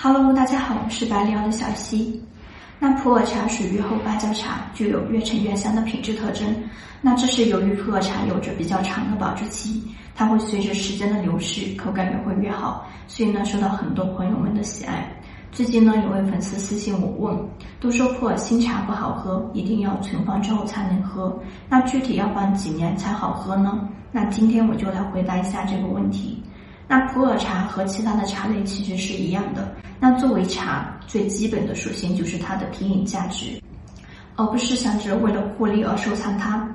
Hello，大家好，我是百里奥的小溪。那普洱茶属于后发酵茶，具有越陈越香的品质特征。那这是由于普洱茶有着比较长的保质期，它会随着时间的流逝，口感也会越好，所以呢，受到很多朋友们的喜爱。最近呢，有位粉丝私信我问，都说普洱新茶不好喝，一定要存放之后才能喝。那具体要放几年才好喝呢？那今天我就来回答一下这个问题。那普洱茶和其他的茶类其实是一样的。那作为茶，最基本的属性就是它的品饮价值，而不是想着为了获利而收藏它。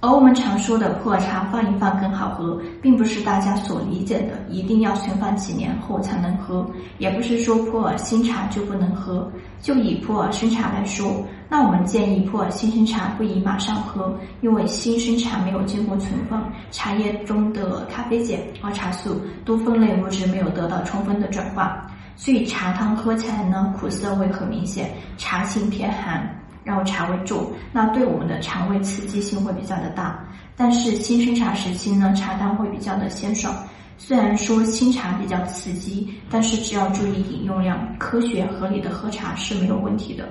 而我们常说的普洱茶放一放更好喝，并不是大家所理解的一定要存放几年后才能喝，也不是说普洱新茶就不能喝。就以普洱生茶来说，那我们建议普洱新生茶不宜马上喝，因为新生茶没有经过存放，茶叶中的咖啡碱和茶素多酚类物质没有得到充分的转化，所以茶汤喝起来呢苦涩味很明显，茶性偏寒。然后茶味重，那对我们的肠胃刺激性会比较的大。但是新生茶时期呢，茶汤会比较的鲜爽。虽然说新茶比较刺激，但是只要注意饮用量，科学合理的喝茶是没有问题的。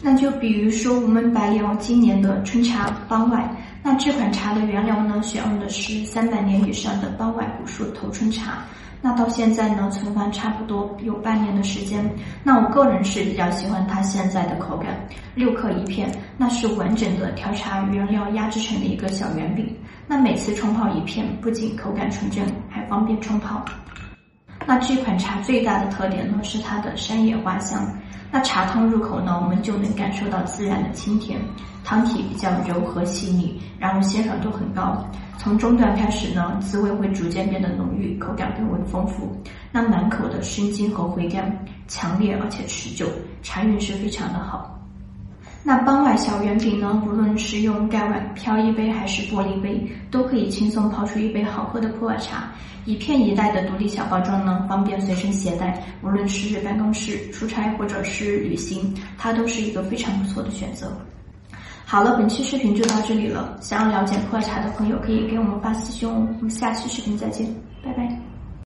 那就比如说我们百里奥今年的春茶邦外，那这款茶的原料呢，选用的是三百年以上的邦外古树头春茶。那到现在呢，存放差不多有半年的时间。那我个人是比较喜欢它现在的口感，六克一片，那是完整的调茶原料压制成的一个小圆饼。那每次冲泡一片，不仅口感纯正，还方便冲泡。那这款茶最大的特点呢，是它的山野花香。那茶汤入口呢，我们就能感受到自然的清甜，汤体比较柔和细腻，然后鲜爽度很高。从中段开始呢，滋味会逐渐变得浓郁，口感更为丰富。那满口的生津和回甘强烈而且持久，茶韵是非常的好。那邦外小圆饼呢，不论是用盖碗飘一杯还是玻璃杯，都可以轻松泡出一杯好喝的普洱茶。一片一袋的独立小包装呢，方便随身携带，无论是办公室出差或者是旅行，它都是一个非常不错的选择。好了，本期视频就到这里了。想要了解普洱茶的朋友，可以给我们发私信哦。我们下期视频再见，拜拜。